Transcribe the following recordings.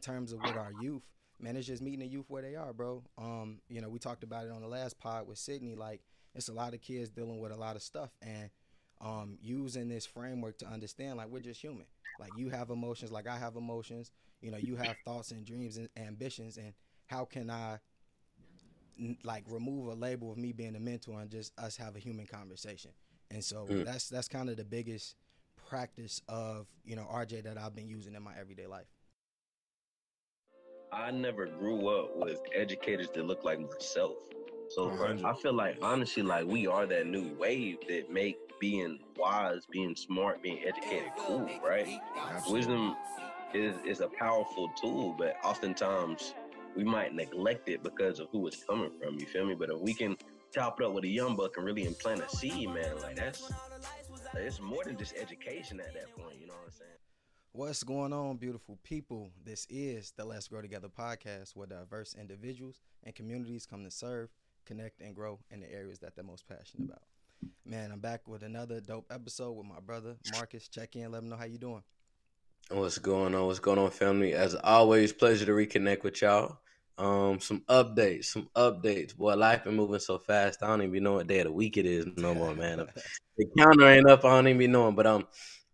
in terms of with our youth, man, it's just meeting the youth where they are, bro. Um, you know, we talked about it on the last pod with Sydney. Like, it's a lot of kids dealing with a lot of stuff, and um, using this framework to understand, like, we're just human. Like, you have emotions, like I have emotions. You know, you have thoughts and dreams and ambitions, and how can I, like, remove a label of me being a mentor and just us have a human conversation? And so Mm. that's that's kind of the biggest practice of you know RJ that I've been using in my everyday life. I never grew up with educators that look like myself. So for, 100. I feel like honestly, like we are that new wave that make being wise, being smart, being educated cool, right? Wisdom is is a powerful tool, but oftentimes we might neglect it because of who it's coming from. You feel me? But if we can top it up with a young buck and really implant a seed, man, like that's it's more than just education at that point. You know what I'm saying? What's going on, beautiful people? This is the Let's Grow Together podcast where diverse individuals and communities come to serve, connect, and grow in the areas that they're most passionate about. Man, I'm back with another dope episode with my brother Marcus. Check in, let him know how you doing. What's going on? What's going on, family? As always, pleasure to reconnect with y'all. Um, some updates, some updates. Boy, life been moving so fast. I don't even know what day of the week it is no more, man. the counter ain't up. I don't even knowing. But um,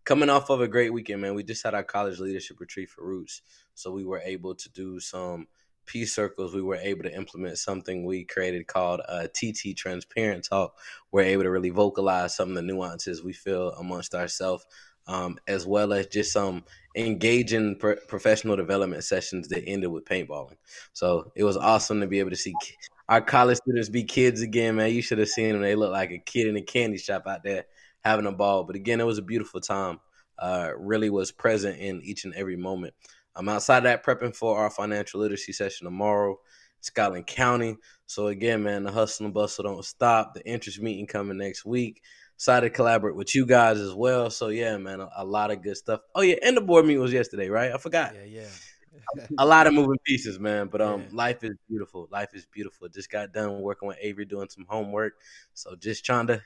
coming off of a great weekend, man. We just had our college leadership retreat for Roots, so we were able to do some peace circles. We were able to implement something we created called uh, TT Transparent Talk. We're able to really vocalize some of the nuances we feel amongst ourselves. Um, as well as just some engaging pro- professional development sessions that ended with paintballing. So it was awesome to be able to see our college students be kids again, man. You should have seen them. They look like a kid in a candy shop out there having a ball. But again, it was a beautiful time. Uh, really was present in each and every moment. I'm outside of that prepping for our financial literacy session tomorrow, Scotland County. So again, man, the hustle and bustle don't stop. The interest meeting coming next week. Excited to collaborate with you guys as well. So yeah, man, a, a lot of good stuff. Oh yeah, and the board meeting was yesterday, right? I forgot. Yeah, yeah. A lot of moving pieces, man. But um, Yeah. life is beautiful. Life is beautiful. Just got done working with Avery doing some homework, so just trying to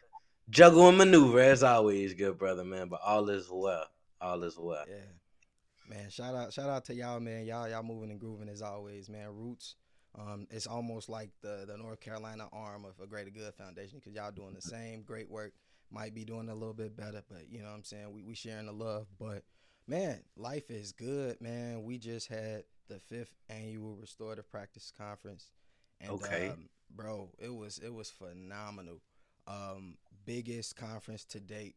juggle and maneuver as always, good brother, man. But all is well. All is well. Yeah. Man, shout out shout out to y'all, man. Y'all y'all moving and grooving as always, man. Roots. Um, it's almost like the the North Carolina arm of a Greater Good Foundation because y'all doing the same great work. Might be doing a little bit better, but you know what I'm saying? We we sharing the love. But man, life is good, man. We just had the fifth annual restorative practice conference. And Okay. um, bro, it was it was phenomenal. Um, biggest conference to date.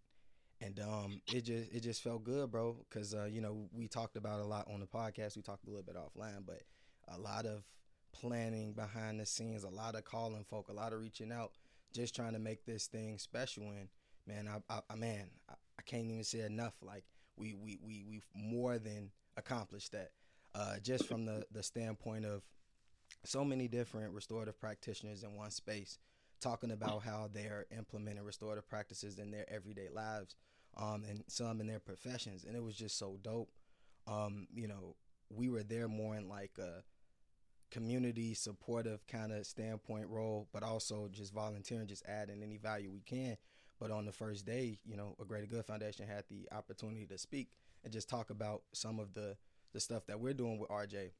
And um it just it just felt good bro because uh you know we talked about a lot on the podcast. We talked a little bit offline but a lot of planning behind the scenes a lot of calling folk a lot of reaching out just trying to make this thing special. And man i, I, I man I, I can't even say enough. Like we we we we've more than accomplished that. Uh just from the the standpoint of so many different restorative practitioners in one space talking about how they're implementing restorative practices in their everyday lives um, and some in their professions. And it was just so dope. Um, you know, we were there more in like a community supportive kind of standpoint role, but also just volunteering, just adding any value we can. But on the first day, you know, a Greater Good Foundation had the opportunity to speak and just talk about some of the the stuff that we're doing with RJ.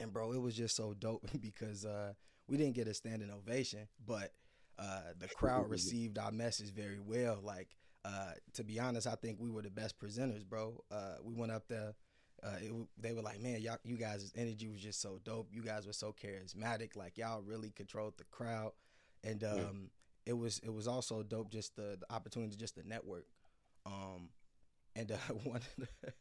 And bro, it was just so dope because uh, we didn't get a standing ovation, but uh, the crowd received our message very well. Like, uh, to be honest, I think we were the best presenters, bro. Uh, we went up there. Uh, it, they were like, man, y'all, you guys' energy was just so dope. You guys were so charismatic. Like, y'all really controlled the crowd, and um, Yeah. it was it was also dope just the, the opportunity just the network. Um, and uh, one, of the-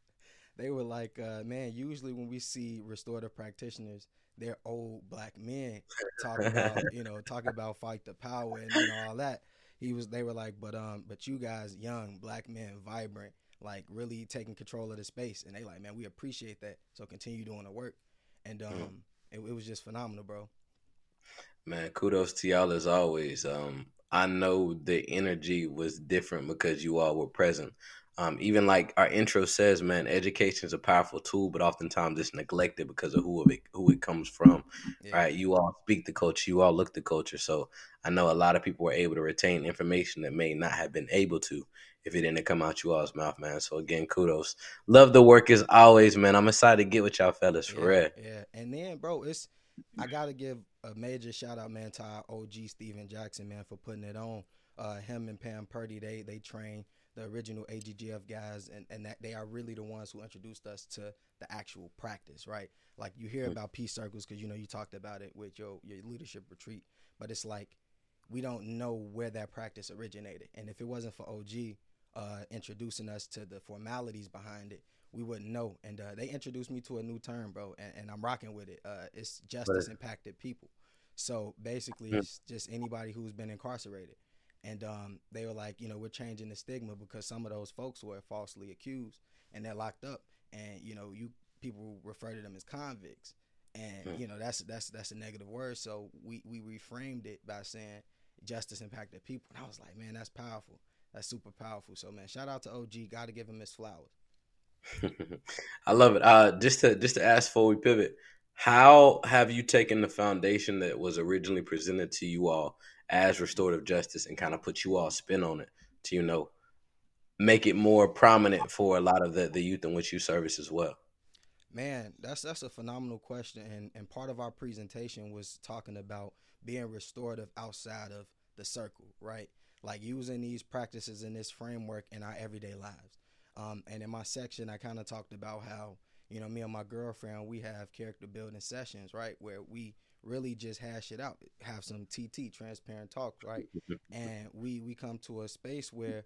they were like, uh, man, usually when we see restorative practitioners, they're old black men talking about, you know, talking about fight the power and you know all that. He was, they were like, but um, but you guys, young black men, vibrant, like really taking control of the space, and they like, man, we appreciate that. So continue doing the work, and um, it, it was just phenomenal, bro. Man, kudos to y'all as always. Um, I know the energy was different because you all were present. Um, even like our intro says, man, education is a powerful tool, but oftentimes it's neglected because of who it who it comes from. Yeah. Right? You all speak the culture, you all look the culture. So I know a lot of people were able to retain information that may not have been able to if it didn't come out you all's mouth, man. So again, kudos. Love the work as always, man. I'm excited to get with y'all fellas for yeah, real. Yeah, and then, bro, it's I gotta give a major shout out, man, to our OG Steven Jackson, man, for putting it on. Uh, him and Pam Purdy, they they train the original AGGF guys, and, and that they are really the ones who introduced us to the actual practice, right? Like you hear about peace circles because you know you talked about it with your your leadership retreat, but it's like we don't know where that practice originated, and if it wasn't for OG uh, introducing us to the formalities behind it, we wouldn't know. And uh, they introduced me to a new term, bro, and, and I'm rocking with it. Uh, it's justice impacted people. So basically, hmm. it's just anybody who's been incarcerated. And um, they were like, you know, we're changing the stigma because some of those folks were falsely accused and they're locked up. And you know, you people refer to them as convicts, and mm. you know that's that's that's a negative word. So we we reframed it by saying justice impacted people. And I was like, man, that's powerful. That's super powerful. So man, shout out to OG. Got to give him his flowers. I love it. Uh, just to just to ask before we pivot, how have you taken the foundation that was originally presented to you all as restorative justice and kind of put you all spin on it to you know make it more prominent for a lot of the, the youth in which you service as well? Man, that's that's a phenomenal question, and and part of our presentation was talking about being restorative outside of the circle, right? Like using these practices in this framework in our everyday lives. Um, and in my section, I kind of talked about how you know me and my girlfriend we have character building sessions, right, where we really just hash it out, have some TT, transparent talks, right, and we we come to a space where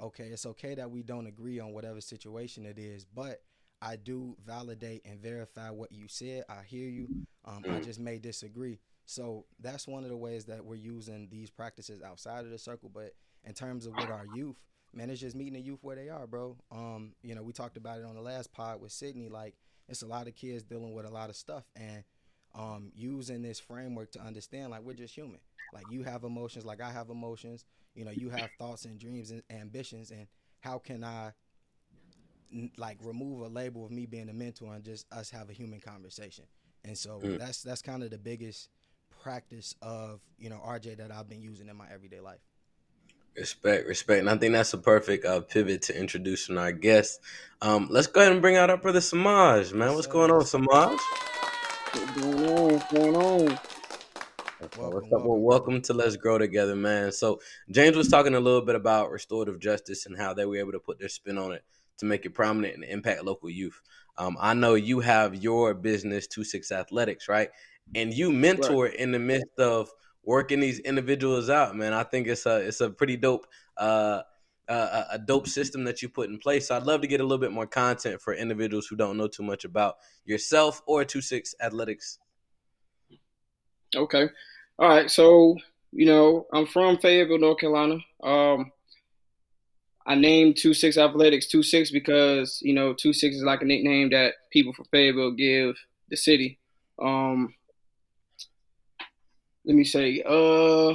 okay, it's okay that we don't agree on whatever situation it is, but I do validate and verify what you said. I hear you. Um, I just may disagree. So that's one of the ways that we're using these practices outside of the circle. But in terms of with our youth, man, it's just meeting the youth where they are, bro. Um, you know, we talked about it on the last pod with Sydney. Like, it's a lot of kids dealing with a lot of stuff, and um, using this framework to understand, like, we're just human. Like, you have emotions, like I have emotions. You know, you have thoughts and dreams and ambitions, and how can I, like, remove a label of me being a mentor and just us have a human conversation? And so mm. that's that's kind of the biggest practice of you know RJ that I've been using in my everyday life. Respect, respect. And I think that's a perfect uh, pivot to introducing our guest. Um, let's go ahead and bring out our brother Semaj, man. What's going on, Semaj? What's going on? What's going on? Welcome, What's up? Well, welcome to Let's Grow Together, man. So James was talking a little bit about restorative justice and how they were able to put their spin on it to make it prominent and impact local youth. Um, I know you have your business, Two Six Athletics, right? And you mentor right. in the midst of working these individuals out, man. I think it's a it's a pretty dope uh, uh, a dope system that you put in place. So I'd love to get a little bit more content for individuals who don't know too much about yourself or Two Six Athletics. Okay, all right. So you know, I'm from Fayetteville, North Carolina. Um, I named Two Six Athletics Two Six because you know Two Six is like a nickname that people from Fayetteville give the city. Um, let me say, uh,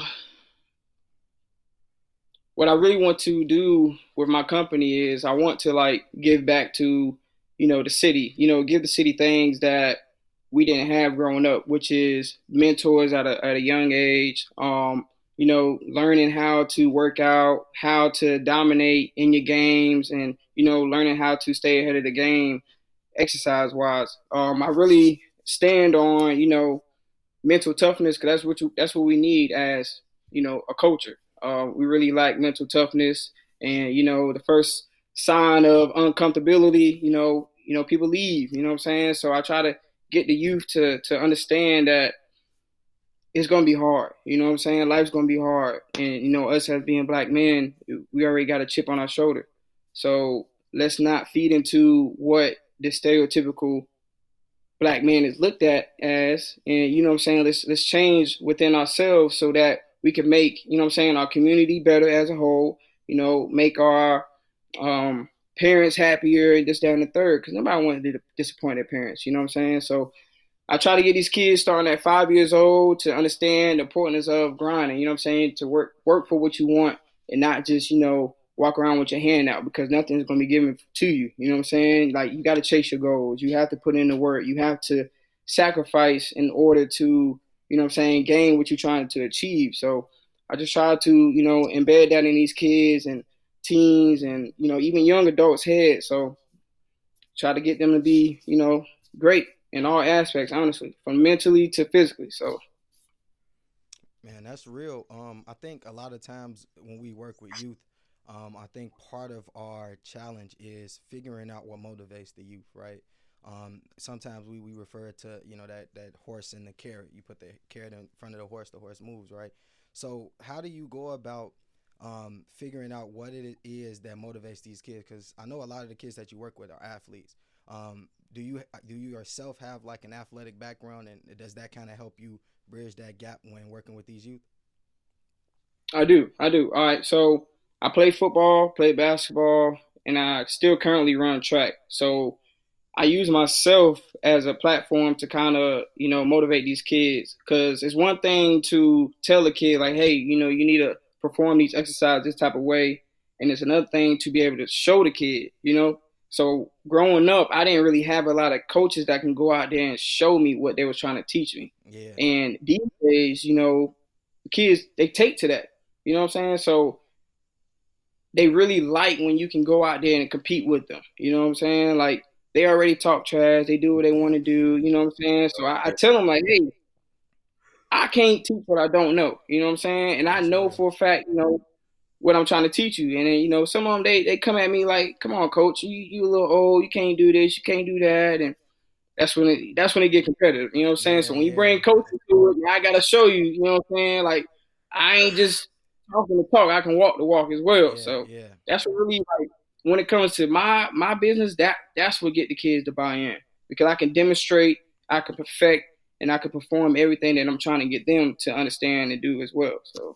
what I really want to do with my company is I want to like give back to, you know, the city, you know, give the city things that we didn't have growing up, which is mentors at a, at a young age, um, you know, learning how to work out, how to dominate in your games, and you know, learning how to stay ahead of the game, exercise wise. Um, I really stand on, you know, mental toughness because that's what you, that's what we need as you know a culture. Uh, we really lack mental toughness, and you know the first sign of uncomfortability, you know, you know people leave. You know what I'm saying? So I try to get the youth to to understand that it's gonna be hard. You know what I'm saying? Life's gonna be hard, and you know us as being black men, we already got a chip on our shoulder. So let's not feed into what the stereotypical black man is looked at as and you know what I'm saying let's let's change within ourselves so that we can make you know what I'm saying our community better as a whole you know make our um, parents happier and this down the third because nobody wants to disappoint their parents you know what I'm saying so I try to get these kids starting at five years old to understand the importance of grinding. You know what I'm saying? To work work for what you want and not just you know walk around with your hand out because nothing's going to be given to you. You know what I'm saying? Like you got to chase your goals. You have to put in the work. You have to sacrifice in order to you know what I'm saying gain what you're trying to achieve. So I just try to you know embed that in these kids and teens and you know even young adults' heads. So try to get them to be you know great in all aspects, honestly, from mentally to physically. So, man, that's real. Um, I think a lot of times when we work with youth, um, I think part of our challenge is figuring out what motivates the youth, right? Um, sometimes we, we refer to you know that that horse and the carrot. You put the carrot in front of the horse, the horse moves, right? So how do you go about um, figuring out what it is that motivates these kids? Because I know a lot of the kids that you work with are athletes. Um, do you do you yourself have like an athletic background, and does that kind of help you bridge that gap when working with these youth? I do, I do. All right, so I play football, play basketball, and I still currently run track. So I use myself as a platform to kind of you know motivate these kids because it's one thing to tell a kid like, hey, you know, you need to perform these exercises this type of way, and it's another thing to be able to show the kid, you know, so growing up, I didn't really have a lot of coaches that can go out there and show me what they were trying to teach me. Yeah. And these days, you know, kids they take to that. You know what I'm saying? So they really like when you can go out there and compete with them. You know what I'm saying? Like they already talk trash, they do what they want to do. You know what I'm saying? So I, I tell them like, hey, I can't teach what I don't know. You know what I'm saying? And I know for a fact, you know, what I'm trying to teach you. And then, you know, some of them they they come at me like, "Come on, coach, you you a little old, you can't do this, you can't do that," and that's when it that's when it get competitive. You know what I'm saying? Yeah, so when you bring coaches to it, I gotta show you. You know what I'm saying? Like I ain't just talking to talk. I can walk the walk as well. Yeah, so yeah. that's what really like when it comes to my my business. That that's what get the kids to buy in because I can demonstrate, I can perfect, and I can perform everything that I'm trying to get them to understand and do as well. So.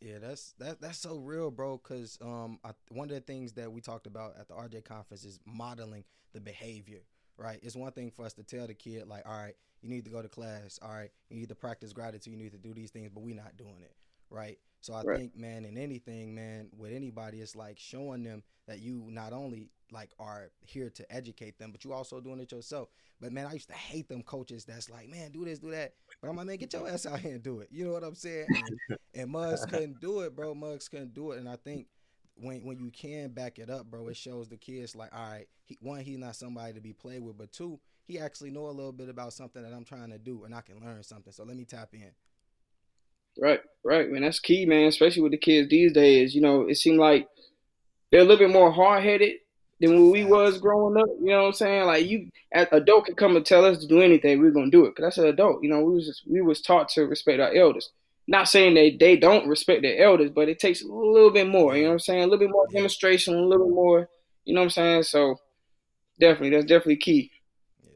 Yeah, that's that that's so real, bro. Cause um, I, one of the things that we talked about at the RJ conference is modeling the behavior. Right, it's one thing for us to tell the kid like, all right, you need to go to class. All right, you need to practice gratitude. You need to do these things, but we're not doing it. Right. So I right. think, man, in anything, man, with anybody, it's like showing them that you not only like are here to educate them, but you also doing it yourself. But man, I used to hate them coaches that's like, man, do this, do that. But I'm like, man, get your ass out here and do it. You know what I'm saying? And, and Muggs couldn't do it, bro. Muggs couldn't do it. And I think when when you can back it up, bro, it shows the kids like, all right, he, one, he's not somebody to be played with, but two, he actually know a little bit about something that I'm trying to do, and I can learn something. So let me tap in. Right, right, man. That's key, man. Especially with the kids these days. You know, it seemed like they're a little bit more hard headed than when we was growing up. You know what I'm saying? Like you, adult can come and tell us to do anything, we're gonna do it. Cause that's an adult. You know, we was just, we was taught to respect our elders. Not saying they they don't respect their elders, but it takes a little bit more. You know what I'm saying? A little bit more demonstration, a little bit more. You know what I'm saying? So definitely, that's definitely key. Yeah,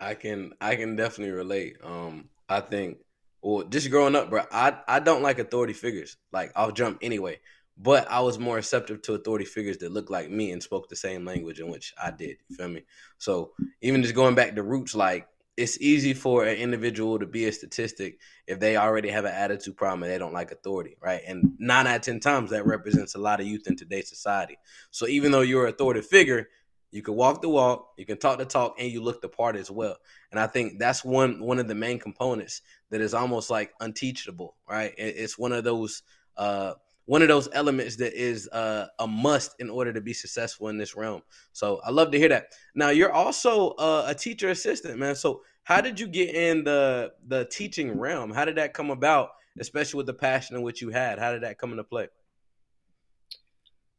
I can I can definitely relate. Um, I think well, just growing up, bro, I I don't like authority figures. Like I'll jump anyway but I was more receptive to authority figures that looked like me and spoke the same language in which I did. You feel me? So even just going back to roots, like it's easy for an individual to be a statistic if they already have an attitude problem and they don't like authority, right? And nine out of ten times that represents a lot of youth in today's society. So even though you're an authority figure, you can walk the walk, you can talk the talk, and you look the part as well. And I think that's one one of the main components that is almost like unteachable, right? It's one of those uh one of those elements that is uh, a must in order to be successful in this realm. So I love to hear that. Now you're also uh, a teacher assistant, man. So how did you get in the the teaching realm? How did that come about, especially with the passion in which you had? How did that come into play?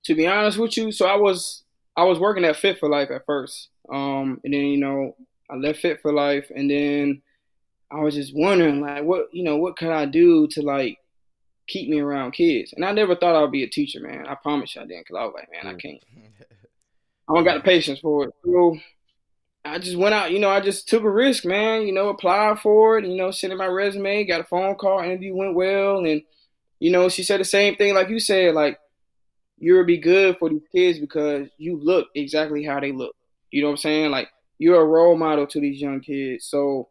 To be honest with you, so I was I was working at Fit for Life at first, um, and then you know I left Fit for Life, and then I was just wondering like what you know what could I do to like keep me around kids. And I never thought I'd be a teacher, man. I promise you I didn't, because I was like, man, I can't. I don't got the patience for it. So I just went out, you know, I just took a risk, man. You know, applied for it, you know, sent in my resume, got a phone call, interview went well. And, you know, she said the same thing like you said, like, you'll be good for these kids because you look exactly how they look. You know what I'm saying? Like, you're a role model to these young kids. So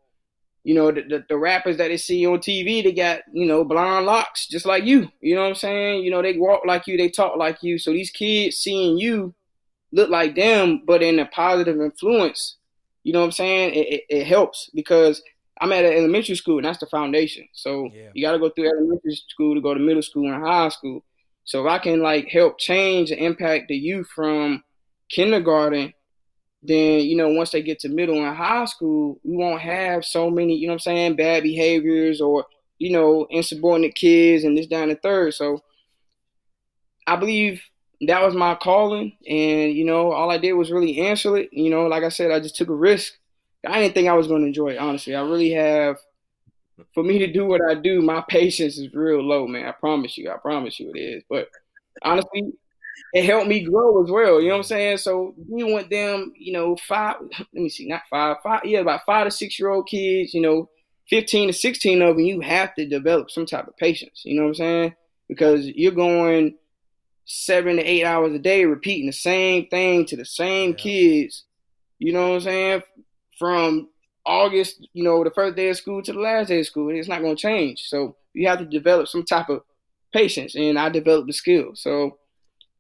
you know, the, the, the, rappers that they see on TV, they got, you know, blonde locks, just like you. You know what I'm saying? You know, they walk like you, they talk like you. So these kids seeing you look like them, but in a positive influence, you know what I'm saying? It, it, it helps because I'm at an elementary school and that's the foundation. So yeah. you got to go through elementary school to go to middle school and high school. So if I can like help change and impact the youth from kindergarten then you know once they get to middle and high school we won't have so many you know i'm saying bad behaviors or you know insubordinate kids and this down the third. So i believe that was my calling and you know all i did was really answer it. You know like i said i just took a risk. I didn't think i was going to enjoy it honestly. I really have for me to do what i do my patience is real low man i promise you i promise you it is but honestly it helped me grow as well. You know what I'm saying? So we want them, you know, five. Let me see, not five, five. Yeah, about five to six year old kids. You know, fifteen to sixteen of them. You have to develop some type of patience. You know what I'm saying? Because you're going seven to eight hours a day repeating the same thing to the same yeah. kids. You know what I'm saying? From August, you know, the first day of school to the last day of school, it's not going to change. So you have to develop some type of patience, and I developed the skill. So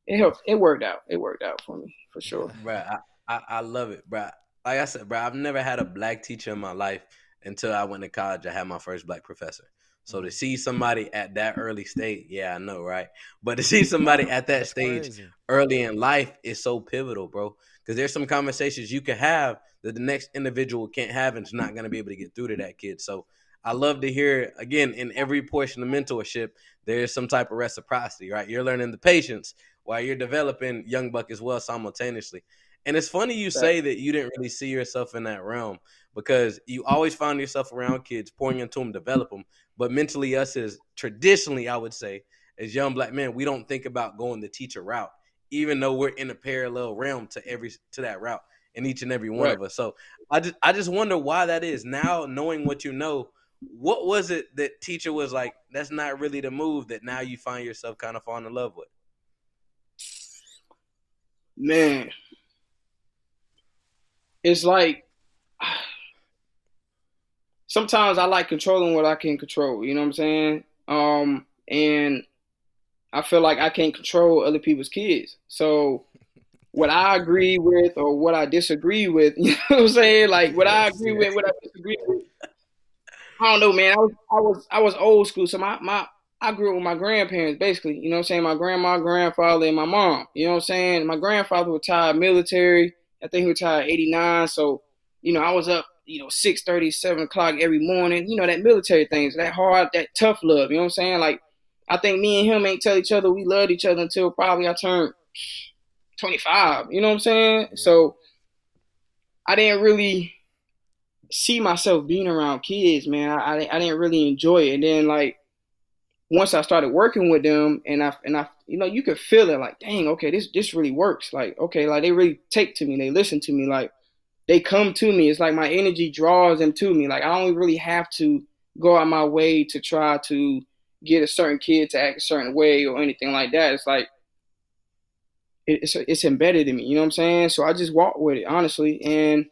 it helped. It worked out. It worked out for me for sure. Bro, I, I, I love it, bro. Like I said, bro, I've never had a black teacher in my life until I went to college. I had my first black professor. So to see somebody at that early stage, yeah, I know, right? But to see somebody at that stage crazy. early in life is so pivotal, bro. Because there's some conversations you can have that the next individual can't have and is not going to be able to get through to that kid. So I love to hear again in every portion of mentorship, there's some type of reciprocity, right? You're learning the patience, while you're developing Young Buck as well simultaneously. And it's funny you say that you didn't really see yourself in that realm because you always found yourself around kids, pouring into them, develop them. But mentally, us as traditionally, I would say, as young black men, we don't think about going the teacher route, even though we're in a parallel realm to every to that route in each and every one right. of us. So I just I just wonder why that is. Now knowing what you know, what was it that teacher was like? That's not really the move that now you find yourself kind of falling in love with man, it's like sometimes I like controlling what I can control. You know what I'm saying? Um, and I feel like I can't control other people's kids. So what I agree with or what I disagree with, you know what I'm saying? Like what I agree with, what I disagree with. I don't know, man. I was I was I was old school, so my my I grew up with my grandparents, basically. You know what I'm saying? My grandma, grandfather, and my mom. You know what I'm saying? My grandfather retired military. I think he retired 89. So, you know, I was up, you know, 6 30, 7 o'clock every morning. You know, that military things, that hard, that tough love. You know what I'm saying? Like, I think me and him ain't tell each other we loved each other until probably I turned 25. You know what I'm saying? So, I didn't really see myself being around kids, man. I, I, I didn't really enjoy it. And then, like, once I started working with them and I and I you know you could feel it like dang okay this this really works like okay like they really take to me they listen to me like they come to me it's like my energy draws them to me like I don't really have to go out my way to try to get a certain kid to act a certain way or anything like that it's like it's it's embedded in me you know what I'm saying so I just walk with it honestly and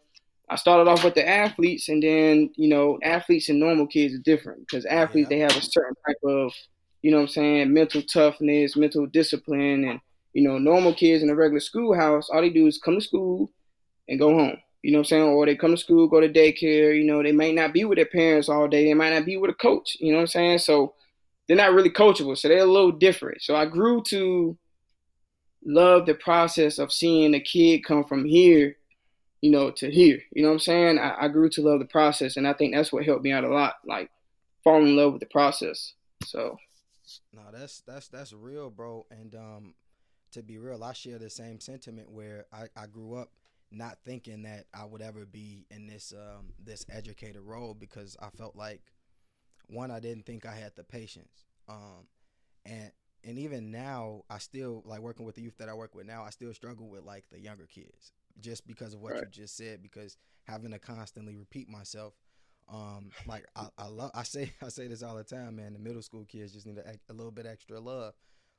I started off with the athletes, and then you know, athletes and normal kids are different because athletes yeah. they have a certain type of, you know, what I'm saying, mental toughness, mental discipline, and you know, normal kids in a regular schoolhouse, all they do is come to school and go home. You know what I'm saying? Or they come to school, go to daycare. You know, they may not be with their parents all day. They might not be with a coach. You know what I'm saying? So they're not really coachable. So they're a little different. So I grew to love the process of seeing a kid come from here you know, to here. You know what I'm saying? I, I grew to love the process, and I think that's what helped me out a lot. Like fall in love with the process. So. No, that's that's that's real, bro. And um, to be real, I share the same sentiment where I, I grew up not thinking that I would ever be in this um this educator role because I felt like one I didn't think I had the patience. Um, and and even now I still like working with the youth that I work with now. I still struggle with like the younger kids just because of what right. you just said. Because having to constantly repeat myself, um, like I, I love, I say, I say this all the time, man. The middle school kids just need a, a little bit extra love,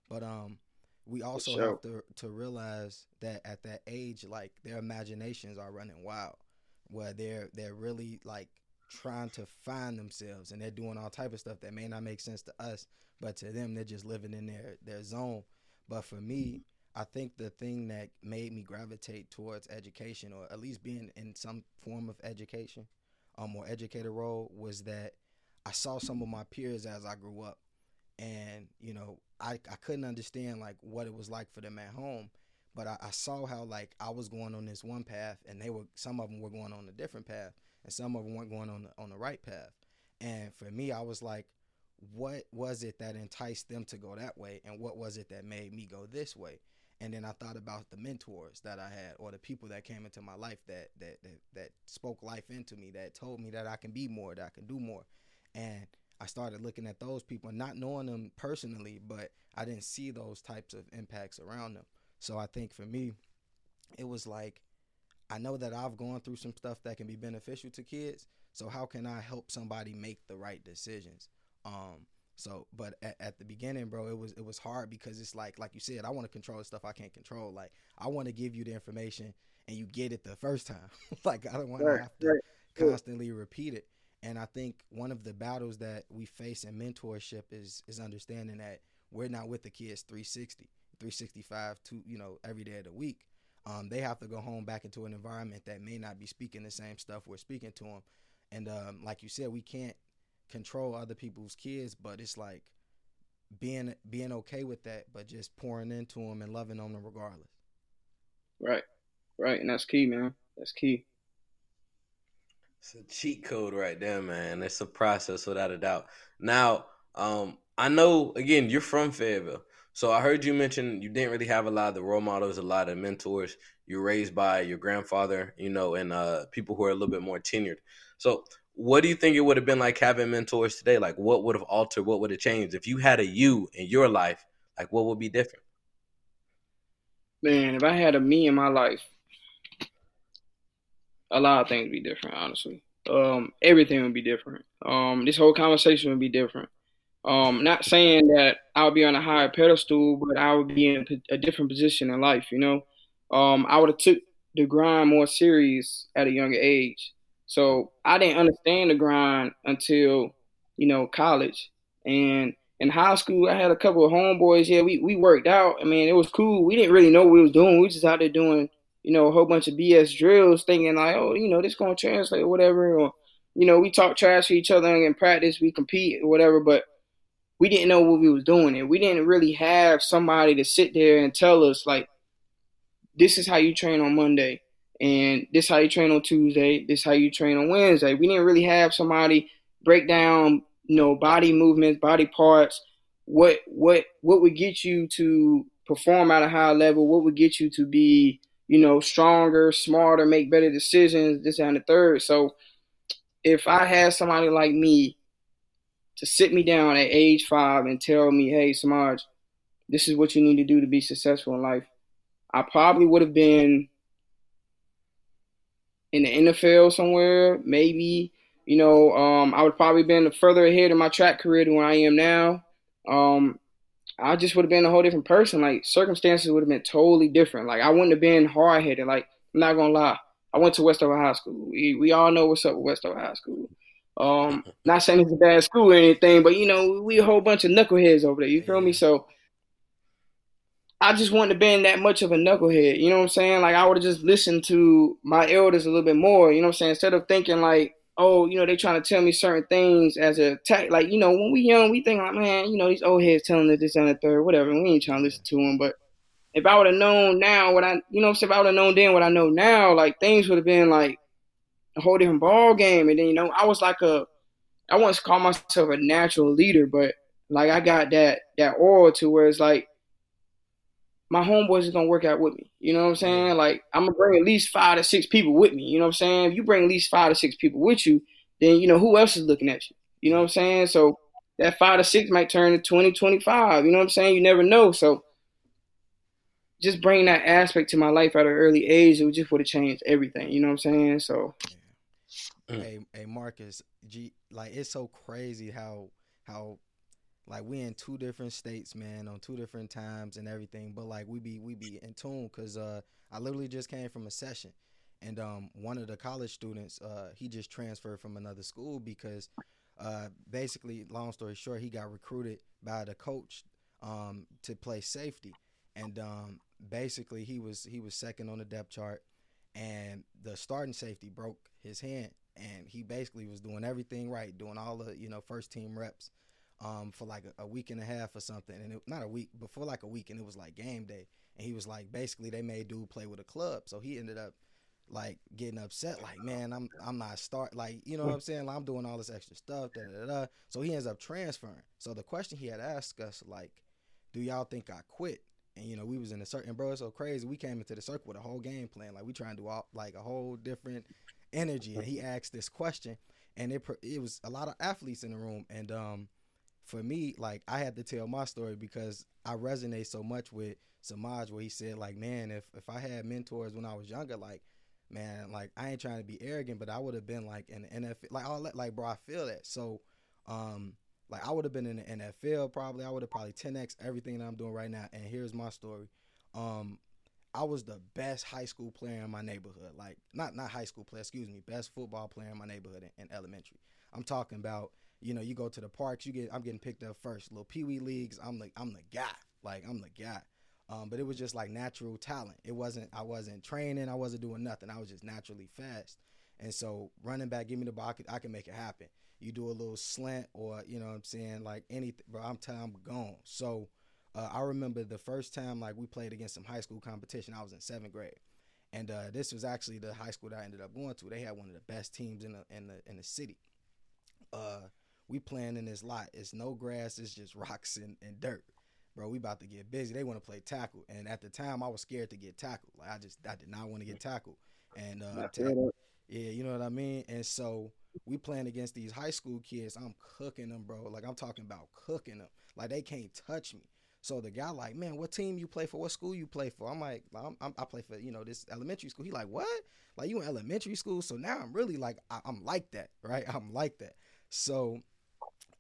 but um, we also sure. have to to realize that at that age, like their imaginations are running wild, where they're they're really like trying to find themselves and they're doing all type of stuff that may not make sense to us, but to them they're just living in their their zone. But for me, I think the thing that made me gravitate towards education or at least being in some form of education, um or educator role was that I saw some of my peers as I grew up. And you know I, I couldn't understand like what it was like for them at home but I, I, saw how like I was going on this one path, and they were some of them were going on a different path, and some of them weren't going on the, on the right path. And for me, I was like, what was it that enticed them to go that way, and what was it that made me go this way? And then I thought about the mentors that I had, or the people that came into my life that that that, that spoke life into me, that told me that I can be more, that I can do more, and I started looking at those people, not knowing them personally, but I didn't see those types of impacts around them. So I think for me, it was like, I know that I've gone through some stuff that can be beneficial to kids. So how can I help somebody make the right decisions? Um, so, but at, at, the beginning, bro, it was it was hard because it's like like you said, I want to control the stuff I can't control. Like I want to give you the information and you get it the first time. like I don't want right, to have to right. constantly repeat it. And I think one of the battles that we face in mentorship is is understanding that we're not with the kids 360. 365 to you know every day of the week um, they have to go home back into an environment that may not be speaking the same stuff we're speaking to them and um, like you said we can't control other people's kids but it's like being being okay with that but just pouring into them and loving on them regardless. Right. Right. And that's key man. That's key. It's a cheat code right there man. It's a process without a doubt. Now um, i know again you're from fayetteville so I heard you mention you didn't really have a lot of the role models, a lot of mentors. You're raised by your grandfather, you know, and uh, people who are a little bit more tenured. So what do you think it would have been like having mentors today? Like what would have altered? What would have changed if you had a you in your life? Like what would be different? Man, if I had a me in my life, a lot of things would be different. Honestly, um, everything would be different. Um, this whole conversation would be different. Um, not saying that I'll be on a higher pedestal, but I would be in a different position in life. You know, um, I would have took the grind more serious at a younger age. So I didn't understand the grind until you know college and in high school. I had a couple of homeboys. Yeah, we we worked out. I mean, it was cool. We didn't really know what we was doing. We just out there doing you know a whole bunch of BS drills, thinking like, oh, you know, this gonna translate or whatever. Or you know, we talk trash to each other in practice. We compete or whatever, but we didn't know what we was doing and we didn't really have somebody to sit there and tell us like this is how you train on Monday and this how you train on Tuesday, this how you train on Wednesday. We didn't really have somebody break down, you know, body movements, body parts, what what what would get you to perform at a high level, what would get you to be, you know, stronger, smarter, make better decisions, this and the third. So if I had somebody like me to sit me down at age five and tell me, hey, Semaj, this is what you need to do to be successful in life, I probably would have been in the NFL somewhere, maybe. You know, um, I would probably been further ahead in my track career than where I am now. Um, I just would have been a whole different person. Like circumstances would have been totally different. Like I wouldn't have been hard headed. Like I'm not gonna lie. I went to Westover High School. We we all know what's up with Westover High School. Um, not saying it's a bad school or anything, but you know, we a whole bunch of knuckleheads over there. You feel me? So I just wouldn't have been that much of a knucklehead. You know what I'm saying? Like I would have just listened to my elders a little bit more. You know what I'm saying? Instead of thinking like, oh, you know, they trying to tell me certain things as a tech. Like you know, when we young, we think like, man, you know, these old heads telling us this and the third, whatever. And we ain't trying to listen to them. But if I would have known now what I, you know, if I would have known then what I know now, like things would have been like a whole different ball game. And then you know, I was like a, I once call myself a natural leader, but like I got that that aura to where it's like my homeboys is gonna work out with me. You know what I'm saying? Like I'm gonna bring at least five to six people with me. You know what I'm saying? If you bring at least five to six people with you, then you know who else is looking at you. You know what I'm saying? So that five to six might turn to 20, 25. You know what I'm saying? You never know. So just bringing that aspect to my life at an early age, it just would have changed everything. You know what I'm saying? So Mm. Hey, hey, Marcus, G, like it's so crazy how how like we in two different states, man, on two different times and everything. But like we be we be in tune because uh, I literally just came from a session, and um, one of the college students, uh, he just transferred from another school because, uh, basically, long story short, he got recruited by the coach um, to play safety, and um, basically he was he was second on the depth chart, and the starting safety broke his hand, and he basically was doing everything right, doing all the you know first team reps. Um, for like a, a week and a half or something, and it, not a week, but for like a week, and it was like game day, and he was like, basically, they made dude play with a club, so he ended up like getting upset, like, man, I'm I'm not start like, you know what I'm saying? Like, I'm doing all this extra stuff, da, da, da. So he ends up transferring. So the question he had asked us, like, do y'all think I quit? And you know, we was in a certain bro, it's so crazy. We came into the circle with a whole game plan. Like we trying to do all like a whole different energy. And he asked this question, and it it was a lot of athletes in the room. And um, for me, like I had to tell my story because I resonate so much with Semaj, where he said, like, man, if if I had mentors when I was younger, like man, like I ain't trying to be arrogant, but I would have been like in the NFL. Like all that, like bro, I feel that. So, um, like I would have been in the NFL probably. I would have probably 10x everything that I'm doing right now. And here's my story. Um, I was the best high school player in my neighborhood. Like not not high school player, excuse me, best football player in my neighborhood in, in elementary. I'm talking about, you know, you go to the parks, you get I'm getting picked up first. Little pee wee leagues, I'm the I'm the guy. Like I'm the guy. Um, but it was just like natural talent. It wasn't I wasn't training, I wasn't doing nothing. I was just naturally fast. And so running back, give me the ball, I can, I can make it happen. You do a little slant or you know what I'm saying, like anything, bro. I'm telling I'm gone. So uh, I remember the first time like we played against some high school competition. I was in seventh grade, and uh, this was actually the high school that I ended up going to. They had one of the best teams in the in the in the city. Uh, we playing in this lot. It's no grass. It's just rocks and, and dirt bro, we about to get busy. They want to play tackle, and at the time, I was scared to get tackled. Like I just, I did not want to get tackled, and uh, tackle, yeah, you know what I mean. And so we playing against these high school kids. I'm cooking them, bro. Like I'm talking about cooking them. Like they can't touch me. So the guy like, man, what team you play for? What school you play for? I'm like, I'm, I'm, i play for you know this elementary school. He like, what? Like you in elementary school? So now I'm really like, I, I'm like that, right? I'm like that. So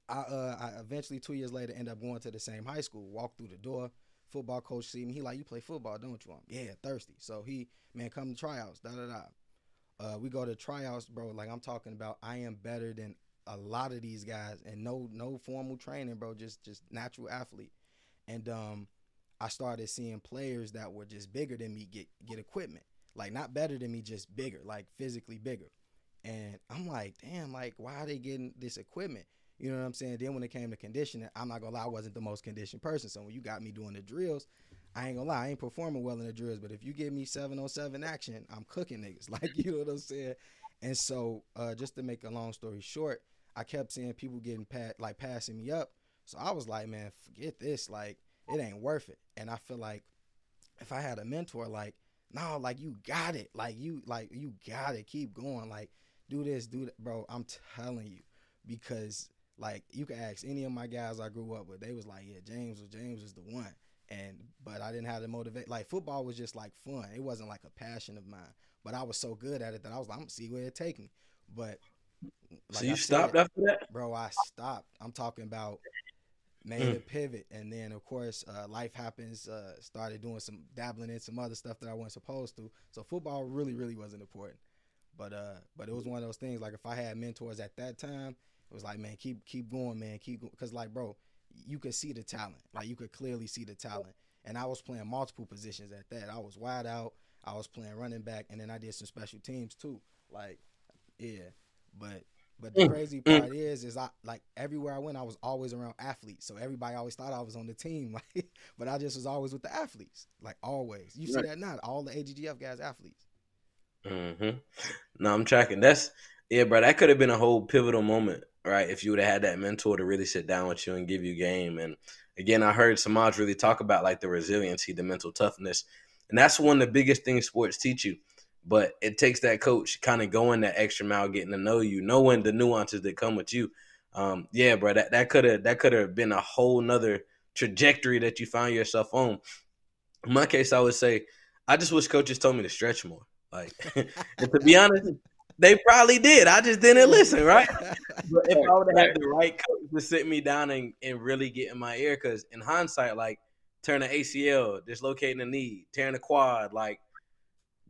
I, uh, I eventually two years later end up going to the same high school. Walk through the door. Football coach see me. He like, you play football, don't you? I'm yeah, thirsty. So he man, come to tryouts. Da da da. Uh, we go to tryouts, bro. Like I'm talking about, I am better than a lot of these guys, and no no formal training, bro. Just just natural athlete. And um, I started seeing players that were just bigger than me get get equipment. Like not better than me, just bigger, like physically bigger. And I'm like, damn, like why are they getting this equipment? You know what I'm saying? Then when it came to conditioning, I'm not gonna lie, I wasn't the most conditioned person. So when you got me doing the drills, I ain't gonna lie, I ain't performing well in the drills. But if you give me seven on seven action, I'm cooking niggas. Like you know what I'm saying? And so uh, just to make a long story short, I kept seeing people getting pat like passing me up. So I was like, man, forget this. Like it ain't worth it. And I feel like if I had a mentor, like, no, like you got it. Like you, like you got it. Keep going. Like do this, do that, bro. I'm telling you, because like you can ask any of my guys I grew up with. They was like, yeah, James was James was the one. And but I didn't have the motivate. Like football was just like fun. It wasn't like a passion of mine. But I was so good at it that I was like, I'm gonna see where it take me. But like so you I stopped said, after that, bro. I stopped. I'm talking about made mm. a pivot, and then of course uh, life happens. Uh, started doing some dabbling in some other stuff that I wasn't supposed to. So football really, really wasn't important. But uh, but it was one of those things. Like if I had mentors at that time, it was like, man, keep keep going, man, keep going. Cause like, bro, you could see the talent. Like you could clearly see the talent. And I was playing multiple positions at that. I was wide out. I was playing running back, and then I did some special teams too. Like, yeah, but but the mm, crazy mm. part is, is I like everywhere I went, I was always around athletes. So everybody always thought I was on the team, like, but I just was always with the athletes, like always. You see that not All the AGGF guys, athletes. Mm-hmm. No, I'm tracking. That's yeah, bro. That could have been a whole pivotal moment right? If you would have had that mentor to really sit down with you and give you game. And again, I heard Semaj really talk about like the resiliency, the mental toughness. And that's one of the biggest things sports teach you. But it takes that coach kind of going that extra mile, getting to know you, knowing the nuances that come with you. Um, yeah, bro, that that could have that could have been a whole nother trajectory that you found yourself on. In my case, I would say I just wish coaches told me to stretch more. Like, and to be honest, they probably did. I just didn't listen, right? but if I would have had the right coach to sit me down and, and really get in my ear, because in hindsight, like turning ACL, dislocating the knee, tearing the quad, like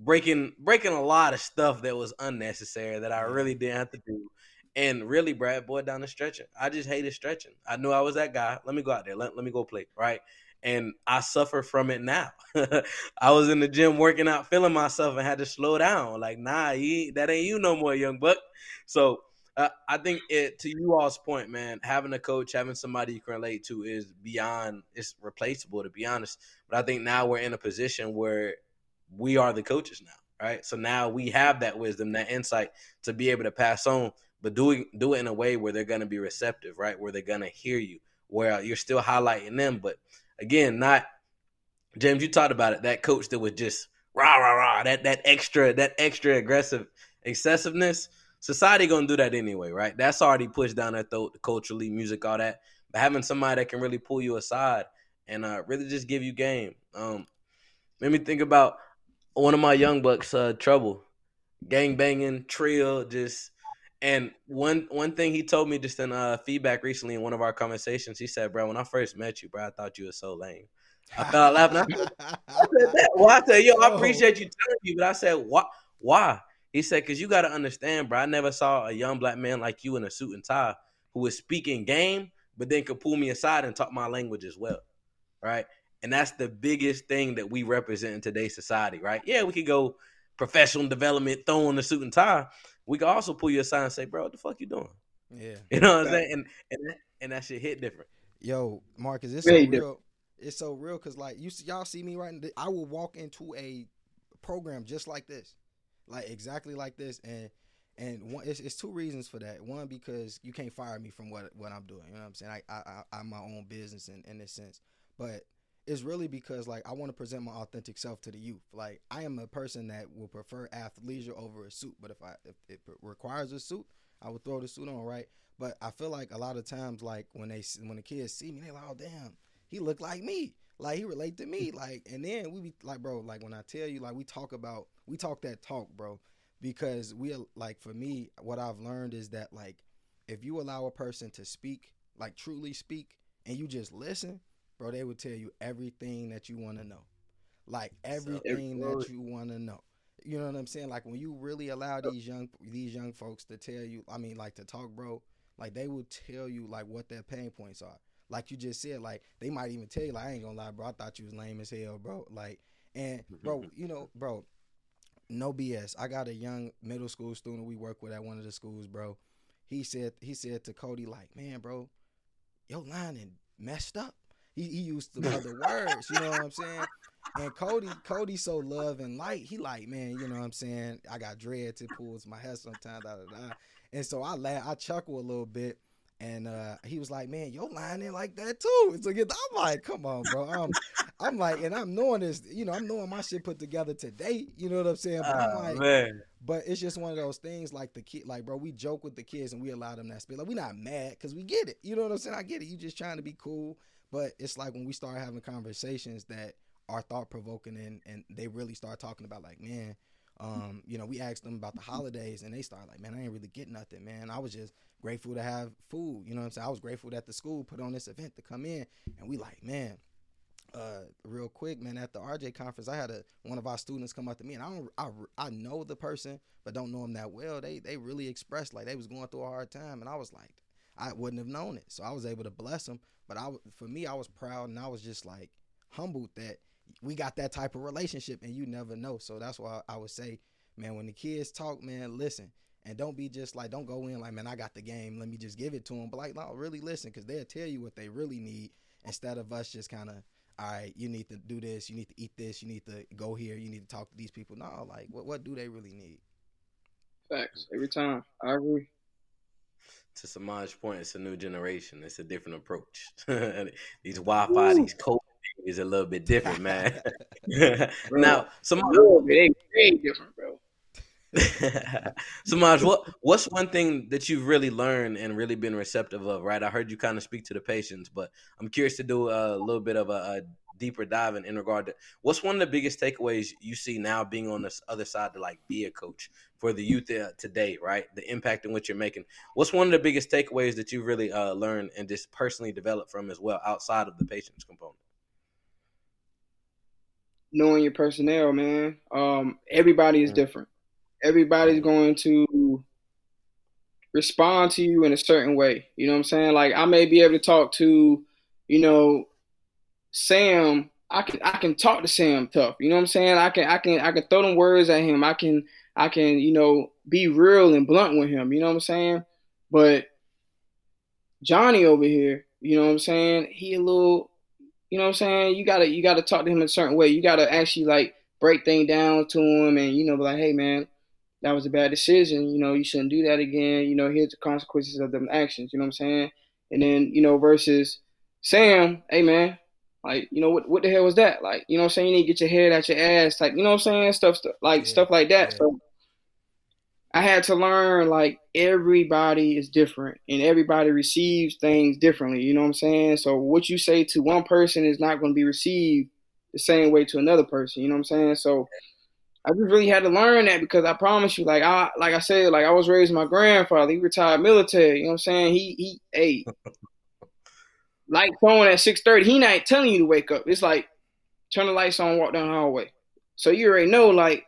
breaking breaking a lot of stuff that was unnecessary that I really didn't have to do. And really, Brad, boy, down the stretching. I just hated stretching. I knew I was that guy. Let me go out there. Let, let me go play. Right. And I suffer from it now. I was in the gym working out, feeling myself, and had to slow down. Like, nah, that ain't you no more, young buck. So uh, I think it to you all's point, man. Having a coach, having somebody you can relate to is beyond. It's replaceable, to be honest. But I think now we're in a position where we are the coaches now, right? So now we have that wisdom, that insight to be able to pass on, but doing do it in a way where they're going to be receptive, right? Where they're going to hear you, where you're still highlighting them, but again, not James. You talked about it. That coach that was just rah rah rah. That that extra that extra aggressive excessiveness. Society gonna do that anyway, right? That's already pushed down their throat culturally, music, all that. But having somebody that can really pull you aside and uh, really just give you game. Um, made me think about one of my young bucks, uh, Trouble, gang banging, trill, just and one one thing he told me just in uh, feedback recently in one of our conversations, he said, "Bro, when I first met you, bro, I thought you were so lame." I felt laughing. I said, that. Well, I said, "Yo, I appreciate you telling me," but I said, "Why? Why?" He said, "Cause you got to understand, bro. I never saw a young black man like you in a suit and tie who was speaking game, but then could pull me aside and talk my language as well, right?" And that's the biggest thing that we represent in today's society, right? Yeah, we could go professional development, throwing the suit and tie. We could also pull you aside and say, bro, what the fuck you doing? Yeah. You know what I'm saying? And and that, and that shit hit different. Yo, Marcus, it's so real. It's so real because like you see, y'all see me right. I will walk into a program just like this, like exactly like this, and and one, it's, it's two reasons for that. One because you can't fire me from what what I'm doing. You know what I'm saying? I I, I am my own business in in this sense, but it's really because like I want to present my authentic self to the youth. Like I am a person that will prefer athleisure over a suit, but if I if it requires a suit, I would throw the suit on, right? But I feel like a lot of times, like when they when the kids see me, they like, oh damn, he look like me, like he relate to me, like, and then we be like, bro, like when I tell you, like we talk about, we talk that talk, bro, because we uh, like for me, what I've learned is that like if you allow a person to speak, like truly speak, and you just listen bro, they would tell you everything that you want to know. Like everything so, that you want to know. You know what I'm saying? Like when you really allow these young these young folks to tell you, I mean, like to talk, bro. Like they will tell you like what their pain points are. Like you just said, like they might even tell you, like I ain't gonna lie, bro. I thought you was lame as hell, bro. Like and bro, you know, bro, no BS. I got a young middle school student we work with at one of the schools, bro. He said he said to Cody, like, man, bro, your line and messed up he, he used some other words, you know what I'm saying? And Cody, Cody so love and light. He like, man, you know what I'm saying? I got dreads, it pulls my hair sometimes, da, da, da. And so I laugh, I chuckle a little bit. And uh, he was like, "Man, your line in like that too." It's so like I'm like, "Come on, bro." I'm, I'm like, and I'm knowing this, you know, I'm knowing my shit put together today. You know what I'm saying? But I'm like, man. but it's just one of those things, like the kid, like, bro, we joke with the kids and we allow them that space. Like, we not mad because we get it. You know what I'm saying? I get it. You just trying to be cool but it's like when we start having conversations that are thought provoking and, and they really start talking about like, man, um, you know, we asked them about the holidays and they start like, man, I ain't really getting nothing, man. I was just grateful to have food. You know what I'm saying? I was grateful that the school put on this event to come in and we like, man, uh, real quick, man, at the RJ conference, I had a one of our students come up to me, and I don't, I, I know the person, but don't know him that well. They, they really expressed like they was going through a hard time, and I was like, I wouldn't have known it, so I was able to bless them. But I, for me, I was proud and I was just like humbled that we got that type of relationship, and you never know. So that's why I would say, man, when the kids talk, man, listen. And don't be just like, don't go in like, man, I got the game. Let me just give it to them. But like, no, really listen, because they'll tell you what they really need instead of us just kind of, all right, you need to do this, you need to eat this, you need to go here, you need to talk to these people. No, like, what what do they really need? Facts every time. I agree to Semaj's point, it's a new generation. It's a different approach. these Wi-Fi, Ooh. these code is a little bit different, man. now, Semaj, they very different, bro. Semaj, what what's one thing that you've really learned and really been receptive of? Right, I heard you kind of speak to the patience, but I'm curious to do a little bit of a, a deeper diving in regard to what's one of the biggest takeaways you see now being on this other side to like be a coach for the youth uh, today, right? The impact in what you're making. What's one of the biggest takeaways that you really uh, learned and just personally developed from as well outside of the patience component? knowing your personnel, man. Um, everybody is different. Everybody's going to respond to you in a certain way. You know what I'm saying? Like I may be able to talk to, you know, Sam. I can I can talk to Sam tough. You know what I'm saying? I can I can I can throw them words at him. I can I can you know be real and blunt with him. You know what I'm saying? But Johnny over here, you know what I'm saying? He a little, you know what I'm saying? You gotta you gotta talk to him a certain way. You gotta actually like break things down to him and you know be like, hey man, that was a bad decision. You know, you shouldn't do that again. You know, here's the consequences of them actions. You know what I'm saying? And then, you know, versus Sam, hey man, like, you know, what what the hell was that? Like, you know what I'm saying? You need to get your head out your ass, like, you know what I'm saying? Stuff, stuff like yeah, stuff like that. Yeah. So I had to learn like everybody is different and everybody receives things differently. You know what I'm saying? So what you say to one person is not going to be received the same way to another person. You know what I'm saying? So I just really had to learn that because I promise you, like I like I said, like I was raised my grandfather. He retired military. You know what I'm saying? He he hey, lights on at six thirty. He not telling you to wake up. It's like turn the lights on, walk down the hallway. So you already know, like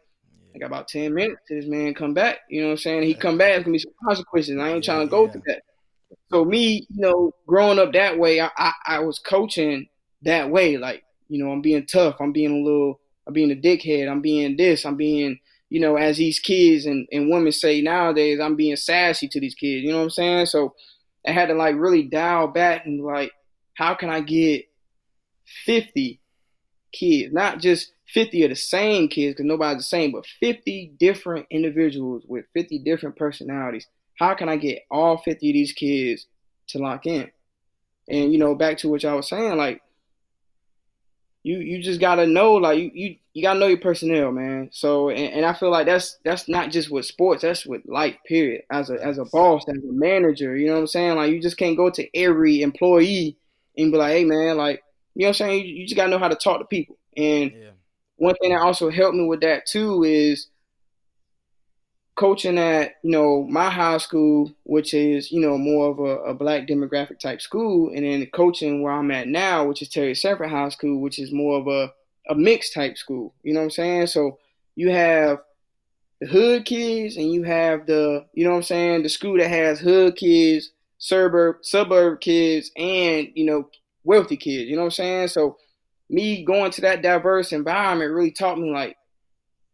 I got about ten minutes till this man come back. You know what I'm saying? He come back, it's gonna be some consequences. I ain't trying to go yeah. through that. So me, you know, growing up that way, I, I I was coaching that way. Like you know, I'm being tough. I'm being a little I'm being a dickhead. I'm being this. I'm being, you know, as these kids and, and women say nowadays, I'm being sassy to these kids. You know what I'm saying? So I had to like really dial back and like, how can I get 50 kids, not just 50 of the same kids, because nobody's the same, but 50 different individuals with 50 different personalities. How can I get all 50 of these kids to lock in? And, you know, back to what y'all was saying, like, you you just gotta know like you you, you gotta know your personnel, man. So and, and I feel like that's that's not just with sports, that's with life, period. As a as a boss, as a manager, you know what I'm saying? Like you just can't go to every employee and be like, hey man, like you know what I'm saying? You, you just gotta know how to talk to people. And yeah. one thing that also helped me with that too is coaching at you know my high school, which is you know more of a, a, black demographic type school, and then coaching where I'm at now, which is Terry Sanford High School, which is more of a a mixed type school. You know what I'm saying? So you have the hood kids, and you have the you know what I'm saying the school that has hood kids, suburb suburb kids, and you know wealthy kids. You know what I'm saying? So me going to that diverse environment really taught me like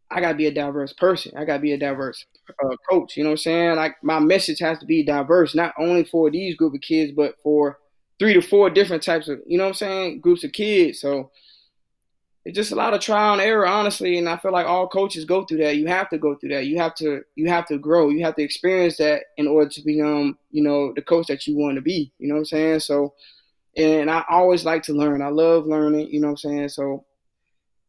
I gotta be a diverse person. I gotta be a diverse uh, coach. You know what I'm saying? Like my message has to be diverse, not only for these group of kids, but for three to four different types of, you know what I'm saying, groups of kids. So it's just a lot of trial and error, honestly. And I feel like all coaches go through that. You have to go through that. You have to you have to grow. You have to experience that in order to become, you know, the coach that you want to be. You know what I'm saying? So and I always like to learn. I love learning, you know what I'm saying? So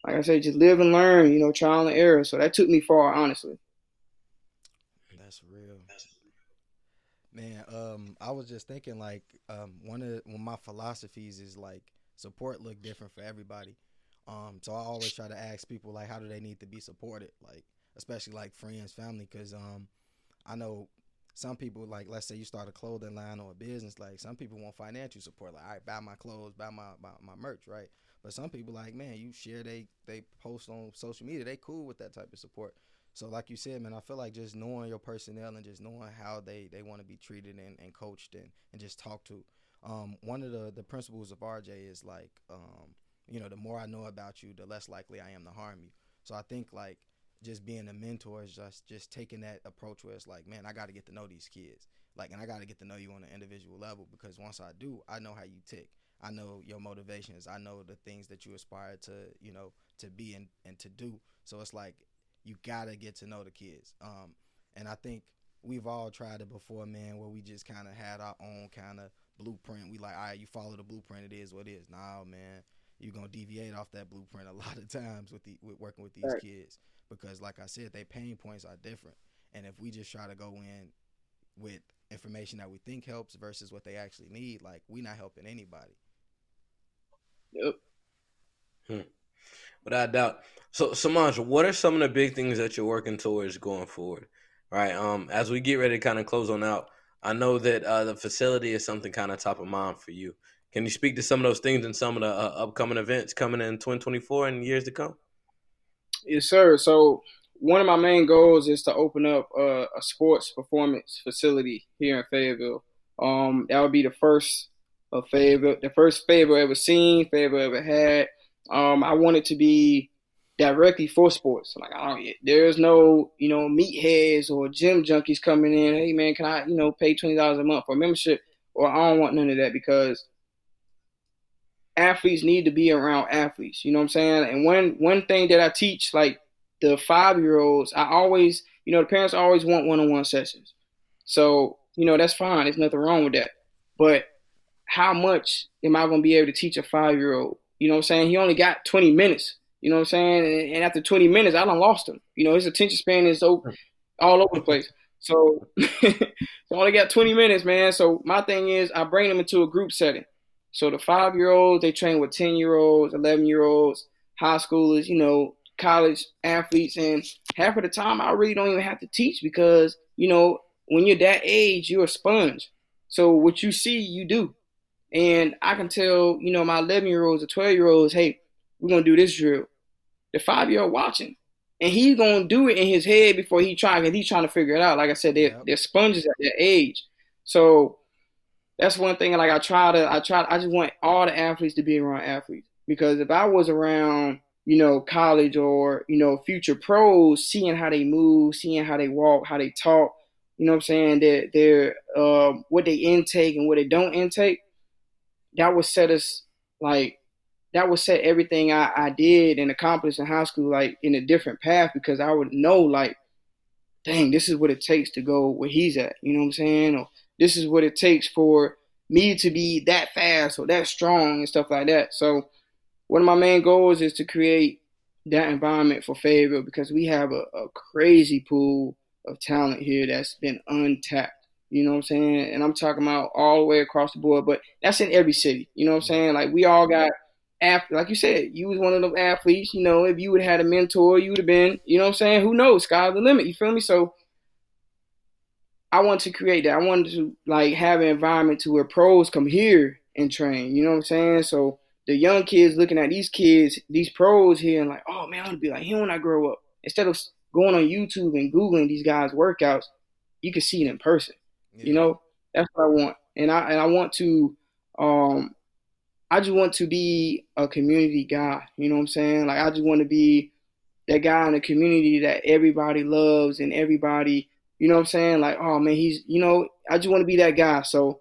like I said, just live and learn, you know, trial and error. So that took me far, honestly. That's real. Man, um, I was just thinking like um, one of one of my philosophies is like support look different for everybody. Um, so I always try to ask people like how do they need to be supported, like especially like friends, family, because um, I know some people like let's say you start a clothing line or a business, like some people want financial support, like I buy my clothes, buy my, my my merch, right? But some people like, man, you share they they post on social media, they cool with that type of support. So like you said, man, I feel like just knowing your personnel and just knowing how they, they want to be treated and, and coached and, and just talk to. Um, one of the, the principles of RJ is like, um, you know, the more I know about you, the less likely I am to harm you. So I think like just being a mentor is just just taking that approach where it's like, man, I got to get to know these kids, like, and I got to get to know you on an individual level because once I do, I know how you tick. I know your motivations. I know the things that you aspire to, you know, to be and, and to do. So it's like you gotta get to know the kids. Um, and I think we've all tried it before, man, where we just kind of had our own kind of blueprint. We like, all right, you follow the blueprint. It is what it is. Nah, man, you're gonna deviate off that blueprint a lot of times with the with working with these right. kids because, like I said, their pain points are different. And if we just try to go in with information that we think helps versus what they actually need, like we're not helping anybody. Yep. Hmm. Without doubt. So, Semaj, what are some of the big things that you're working towards going forward? Right. Um, as we get ready to kind of close on out, I know that uh, the facility is something kind of top of mind for you. Can you speak to some of those things and some of the uh, upcoming events coming in 2024 and years to come? Yes, sir. So one of my main goals is to open up a, a sports performance facility here in Fayetteville. Um, that would be the first of Fayetteville, the first Fayetteville ever seen, Fayetteville ever had. Um, I want it to be directly for sports. Like I don't, there's no you know meatheads or gym junkies coming in. Hey man, can I you know pay twenty dollars a month for membership? Or I don't want none of that because athletes need to be around athletes. You know what I'm saying? And one one thing that I teach like the five year olds, I always you know the parents always want one on one sessions. So you know that's fine. There's nothing wrong with that. But how much am I going to be able to teach a five year old? You know what I'm saying? He only got 20 minutes. You know what I'm saying? And, after 20 minutes, I done lost him. You know, his attention span is so all over the place. So, so I only got 20 minutes, man. So my thing is, I bring them into a group setting. So the five year olds, they train with 10 year olds, 11 year olds, high schoolers, you know, college athletes. And half of the time, I really don't even have to teach because, you know, when you're that age, you're a sponge. So what you see, you do. And I can tell, you know, my 11 year olds or 12 year olds, hey, we're going to do this drill. The five year old watching. And he's going to do it in his head before he tries, because he's trying to figure it out. Like I said, they're, yep. they're sponges at their age. So that's one thing. Like I try to, I try, I just want all the athletes to be around athletes. Because if I was around, you know, college or, you know, future pros, seeing how they move, seeing how they walk, how they talk, you know what I'm saying, their, their, uh, what they intake and what they don't intake, that would set us like that would set everything I, I did and accomplished in high school like in a different path because I would know like, dang, this is what it takes to go where he's at. You know what I'm saying? Or this is what it takes for me to be that fast or that strong and stuff like that. So one of my main goals is to create that environment for Fayetteville because we have a, a crazy pool of talent here that's been untapped. You know what I'm saying? And I'm talking about all the way across the board, but that's in every city. You know what I'm mm-hmm. saying? Like we all got like you said, you was one of those athletes, you know, if you would have had a mentor, you would have been, you know what I'm saying? Who knows? Sky's the limit. You feel me? So I want to create that. I wanted to like have an environment to where pros come here and train. You know what I'm saying? So the young kids looking at these kids, these pros here, and like, oh man, I want to be like him when I grow up. Instead of going on YouTube and googling these guys' workouts, you can see it in person. Yeah. You know, that's what I want, and I and I want to, um, I just want to be a community guy. You know what I'm saying? Like I just want to be that guy in the community that everybody loves and everybody, you know what I'm saying? Like, oh man, he's, you know, I just want to be that guy. So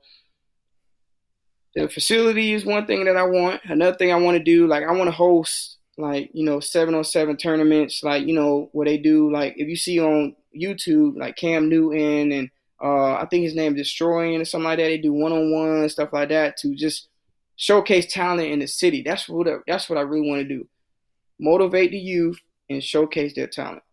the facility is one thing that I want. Another thing I want to do, like I want to host like, you know, seven on seven tournaments, like, you know, what they do, like if you see on YouTube, like Cam Newton and uh, I think his name is Deestroying or something like that. They do one on one stuff like that to just showcase talent in the city. That's what that's what I really want to do. Motivate the youth and showcase their talent.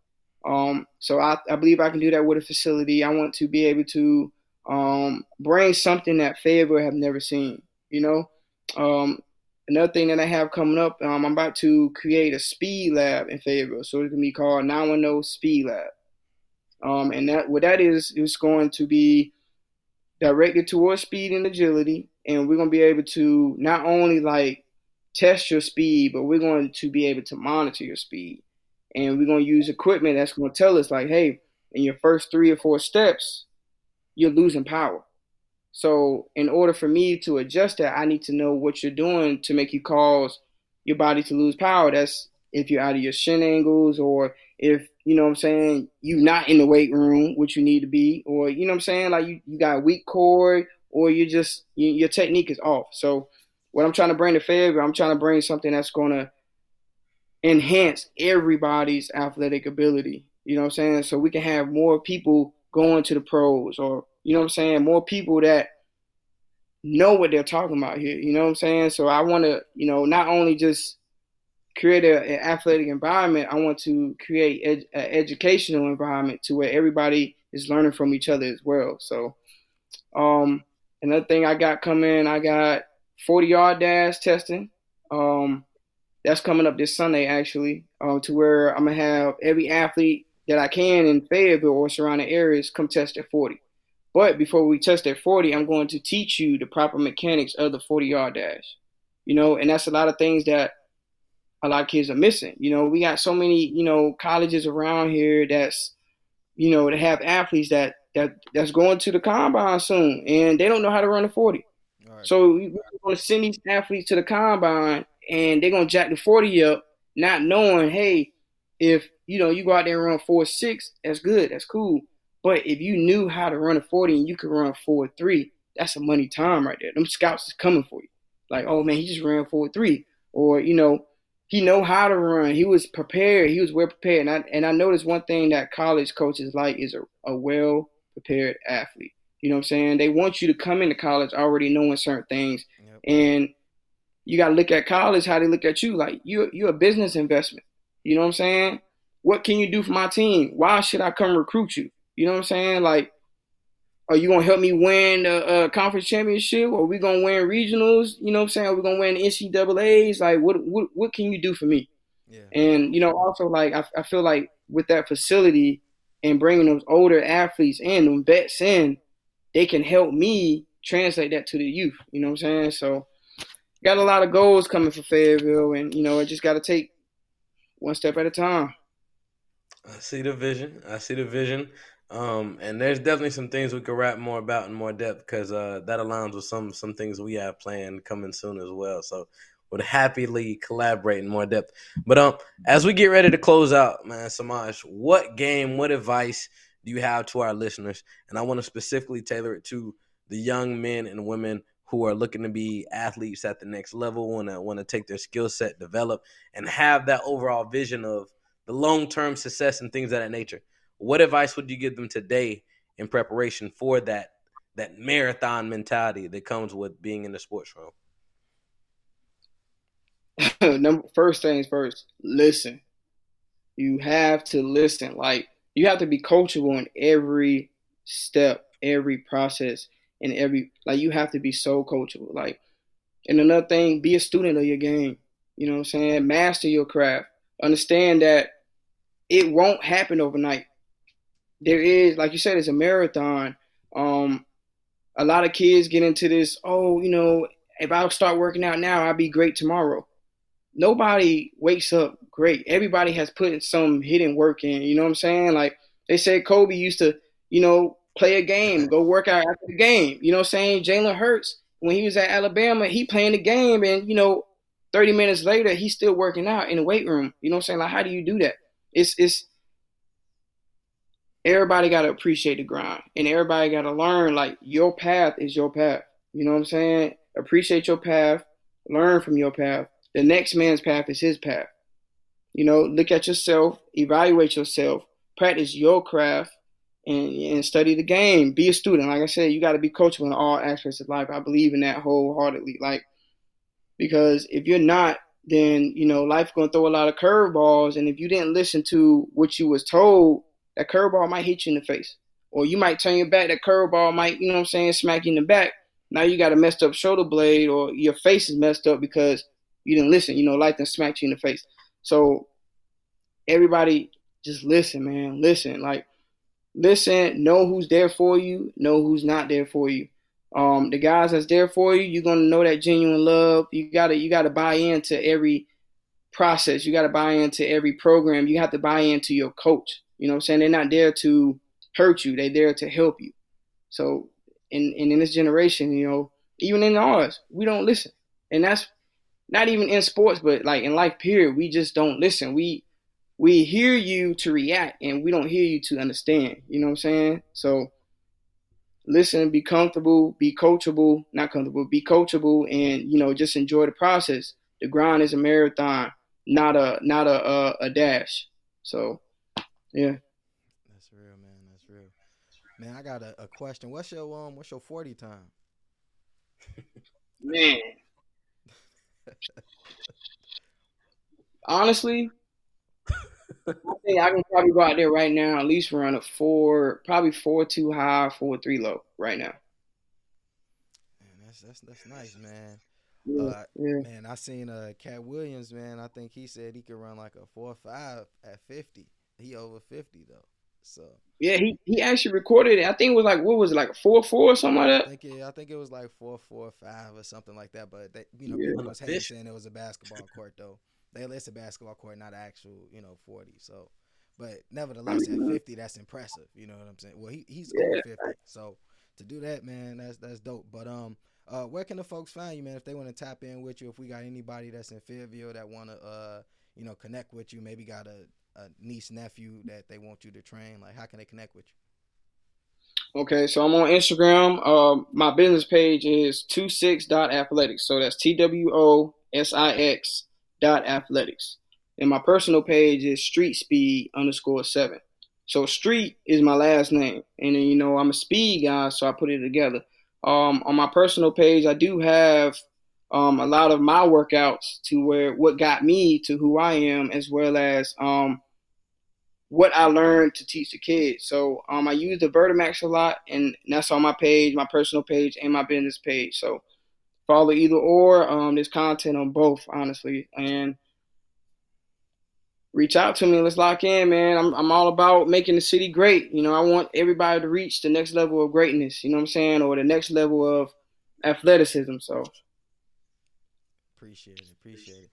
Um, so I, I believe I can do that with a facility. I want to be able to um, bring something that Fayetteville have never seen. You know, um, another thing that I have coming up, um, I'm about to create a speed lab in Fayetteville. So it gonna be called 910 Speed Lab. Um, and that what that is is going to be directed towards speed and agility, and we're gonna be able to not only like test your speed, but we're going to be able to monitor your speed, and we're gonna use equipment that's gonna tell us like, hey, in your first three or four steps, you're losing power. So in order for me to adjust that, I need to know what you're doing to make you cause your body to lose power. That's if you're out of your shin angles or if you know what I'm saying, you not in the weight room, which you need to be, or you know what I'm saying, like you, you got a weak core, or you just you, your technique is off. So what I'm trying to bring to Fayetteville, I'm trying to bring something that's gonna enhance everybody's athletic ability. You know what I'm saying? So we can have more people going to the pros, or you know what I'm saying, more people that know what they're talking about here. You know what I'm saying? So I want to, you know, not only just create a, an athletic environment, I want to create an educational environment to where everybody is learning from each other as well. So, um, another thing I got coming, I got 40 yard dash testing. Um, that's coming up this Sunday actually, um, to where I'm gonna have every athlete that I can in Fayetteville or surrounding areas come test at 40. But before we test at 40, I'm going to teach you the proper mechanics of the 40 yard dash. You know, and that's a lot of things that a lot of kids are missing. You know, we got so many, you know, colleges around here that's, you know, to have athletes that that that's going to the combine soon, and they don't know how to run a forty. Right. So we're going to send these athletes to the combine, and they're to jack the forty up, not knowing, hey, if you know you go out there and run four six, that's good, that's cool. But if you knew how to run a forty and you could run four three, that's a money time right there. Them scouts is coming for you. Like, oh man, he just ran four three, or you know, he know how to run. He was prepared. He was well prepared. And I and I noticed one thing that college coaches like is a, a well prepared athlete. You know what I'm saying? They want you to come into college already knowing certain things. Yep. And you gotta look at college how they look at you. Like you you're a business investment. You know what I'm saying? What can you do for my team? Why should I come recruit you? You know what I'm saying? Like are you gonna help me win the uh, conference championship? Or are we gonna win regionals? You know what I'm saying? Are we gonna win NCAA's? Like, what what what can you do for me? Yeah. And you know, also like I, I feel like with that facility and bringing those older athletes in, them vets in, they can help me translate that to the youth. You know what I'm saying? So, got a lot of goals coming for Fayetteville, and you know, I just got to take one step at a time. I see the vision. I see the vision. Um, and there's definitely some things we could rap more about in more depth because uh, that aligns with some some things we have planned coming soon as well. So would happily collaborate in more depth. But um, as we get ready to close out, man, Semaj, what game, what advice do you have to our listeners? And I want to specifically tailor it to the young men and women who are looking to be athletes at the next level, want to want to take their skill set, develop, and have that overall vision of the long term success and things of that nature. What advice would you give them today in preparation for that that marathon mentality that comes with being in the sports room? Number first things first, listen. You have to listen. Like you have to be coachable in every step, every process, and every like you have to be so coachable. Like and another thing, be a student of your game. You know what I'm saying? Master your craft. Understand that it won't happen overnight there is, like you said, it's a marathon. Um, a lot of kids get into this. Oh, you know, if I start working out now, I'll be great tomorrow. Nobody wakes up great. Everybody has put some hidden work in. You know what I'm saying? Like they said, Kobe used to, you know, play a game, go work out after the game. You know what I'm saying? Jalen Hurts, when he was at Alabama, he playing the game, and you know, 30 minutes later, he's still working out in the weight room. You know what I'm saying? Like, how do you do that? It's it's everybody got to appreciate the grind and everybody got to learn like your path is your path. You know what I'm saying? Appreciate your path, learn from your path. The next man's path is his path. You know, look at yourself, evaluate yourself, practice your craft, and, and study the game. Be a student. Like I said, you got to be coachable in all aspects of life. I believe in that wholeheartedly. Like, because if you're not, then you know life's gonna throw a lot of curveballs, and if you didn't listen to what you was told that curveball might hit you in the face. Or you might turn your back, that curveball might, you know what I'm saying, smack you in the back. Now you got a messed up shoulder blade or your face is messed up because you didn't listen. You know, life then smacked you in the face. So everybody just listen, man. Listen. Like listen, know who's there for you, know who's not there for you. Um, the guys that's there for you, you're gonna know that genuine love. You gotta you gotta buy into every process. You gotta buy into every program. You have to buy into your coach. You know what I'm saying? They're not there to hurt you. They're there to help you. So in, in, in this generation, you know, even in ours, we don't listen. And that's not even in sports, but like in life period, we just don't listen. We we hear you to react and we don't hear you to understand. You know what I'm saying? So listen, be comfortable, be coachable, not comfortable, be coachable and you know, just enjoy the process. The grind is a marathon, not a not a a, a dash. So yeah. That's real, man. That's real. Man, I got a, a question. What's your um what's your 40 time? man. Honestly, I think I can probably go out there right now, at least run a four, probably four two high, four three low right now. Man, that's that's that's nice, man. Yeah, uh, yeah. Man, I seen uh Katt Williams, man. I think he said he could run like a four five at fifty. He over fifty though. So yeah, he, he actually recorded it. I think it was like what was it like four four or something like that. I think it, I think it was like four four five or something like that. But they, you know, yeah. people was hating saying it was a basketball court though. They list a basketball court, not actual, you know, forty. So, but nevertheless, at fifty, that's impressive. You know what I'm saying? Well, he he's yeah. over fifty, so to do that, man, that's that's dope. But um, uh, where can the folks find you, man? If they want to tap in with you, if we got anybody that's in Fayetteville that want to, uh, you know, connect with you, maybe got a, a niece nephew that they want you to train, like how can they connect with you? Okay, so I'm on Instagram. Uh, my business page is 26.athletics. So that's T W O S I X dot athletics. And my personal page is street speed underscore seven. So street is my last name. And then, you know, I'm a speed guy, so I put it together. Um, on my personal page, I do have um, a lot of my workouts to where what got me to who I am, as well as um, what I learned to teach the kids. So um, I use the Vertimax a lot, and that's on my page, my personal page, and my business page. So follow either or. Um, there's content on both, honestly, and reach out to me. Let's lock in, man. I'm I'm all about making the city great. You know, I want everybody to reach the next level of greatness. You know what I'm saying, or the next level of athleticism. So appreciate it, appreciate it,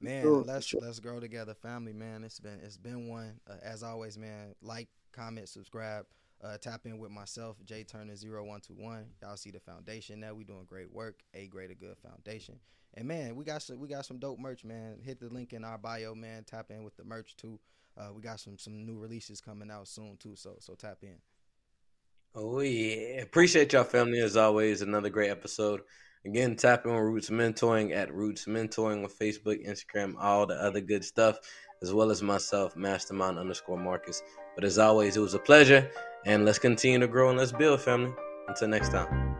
man. Sure, let's sure. let's grow together, family, man. It's been it's been one. Uh, as always, man. Like, comment, subscribe. Uh, tap in with myself, Jay Turner 0121. Y'all see the foundation now. We doing great work. A greater good foundation. And man, we got some we got some dope merch, man. Hit the link in our bio, man. Tap in with the merch too. Uh, we got some some new releases coming out soon too. So so tap in. Oh yeah, appreciate y'all family as always. Another great episode. Again, tap in on Roots Mentoring at Roots Mentoring on Facebook, Instagram, all the other good stuff, as well as myself, Mastermind underscore Marcus. But as always, it was a pleasure, and let's continue to grow and let's build, family. Until next time.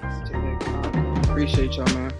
Peace. Appreciate y'all, man.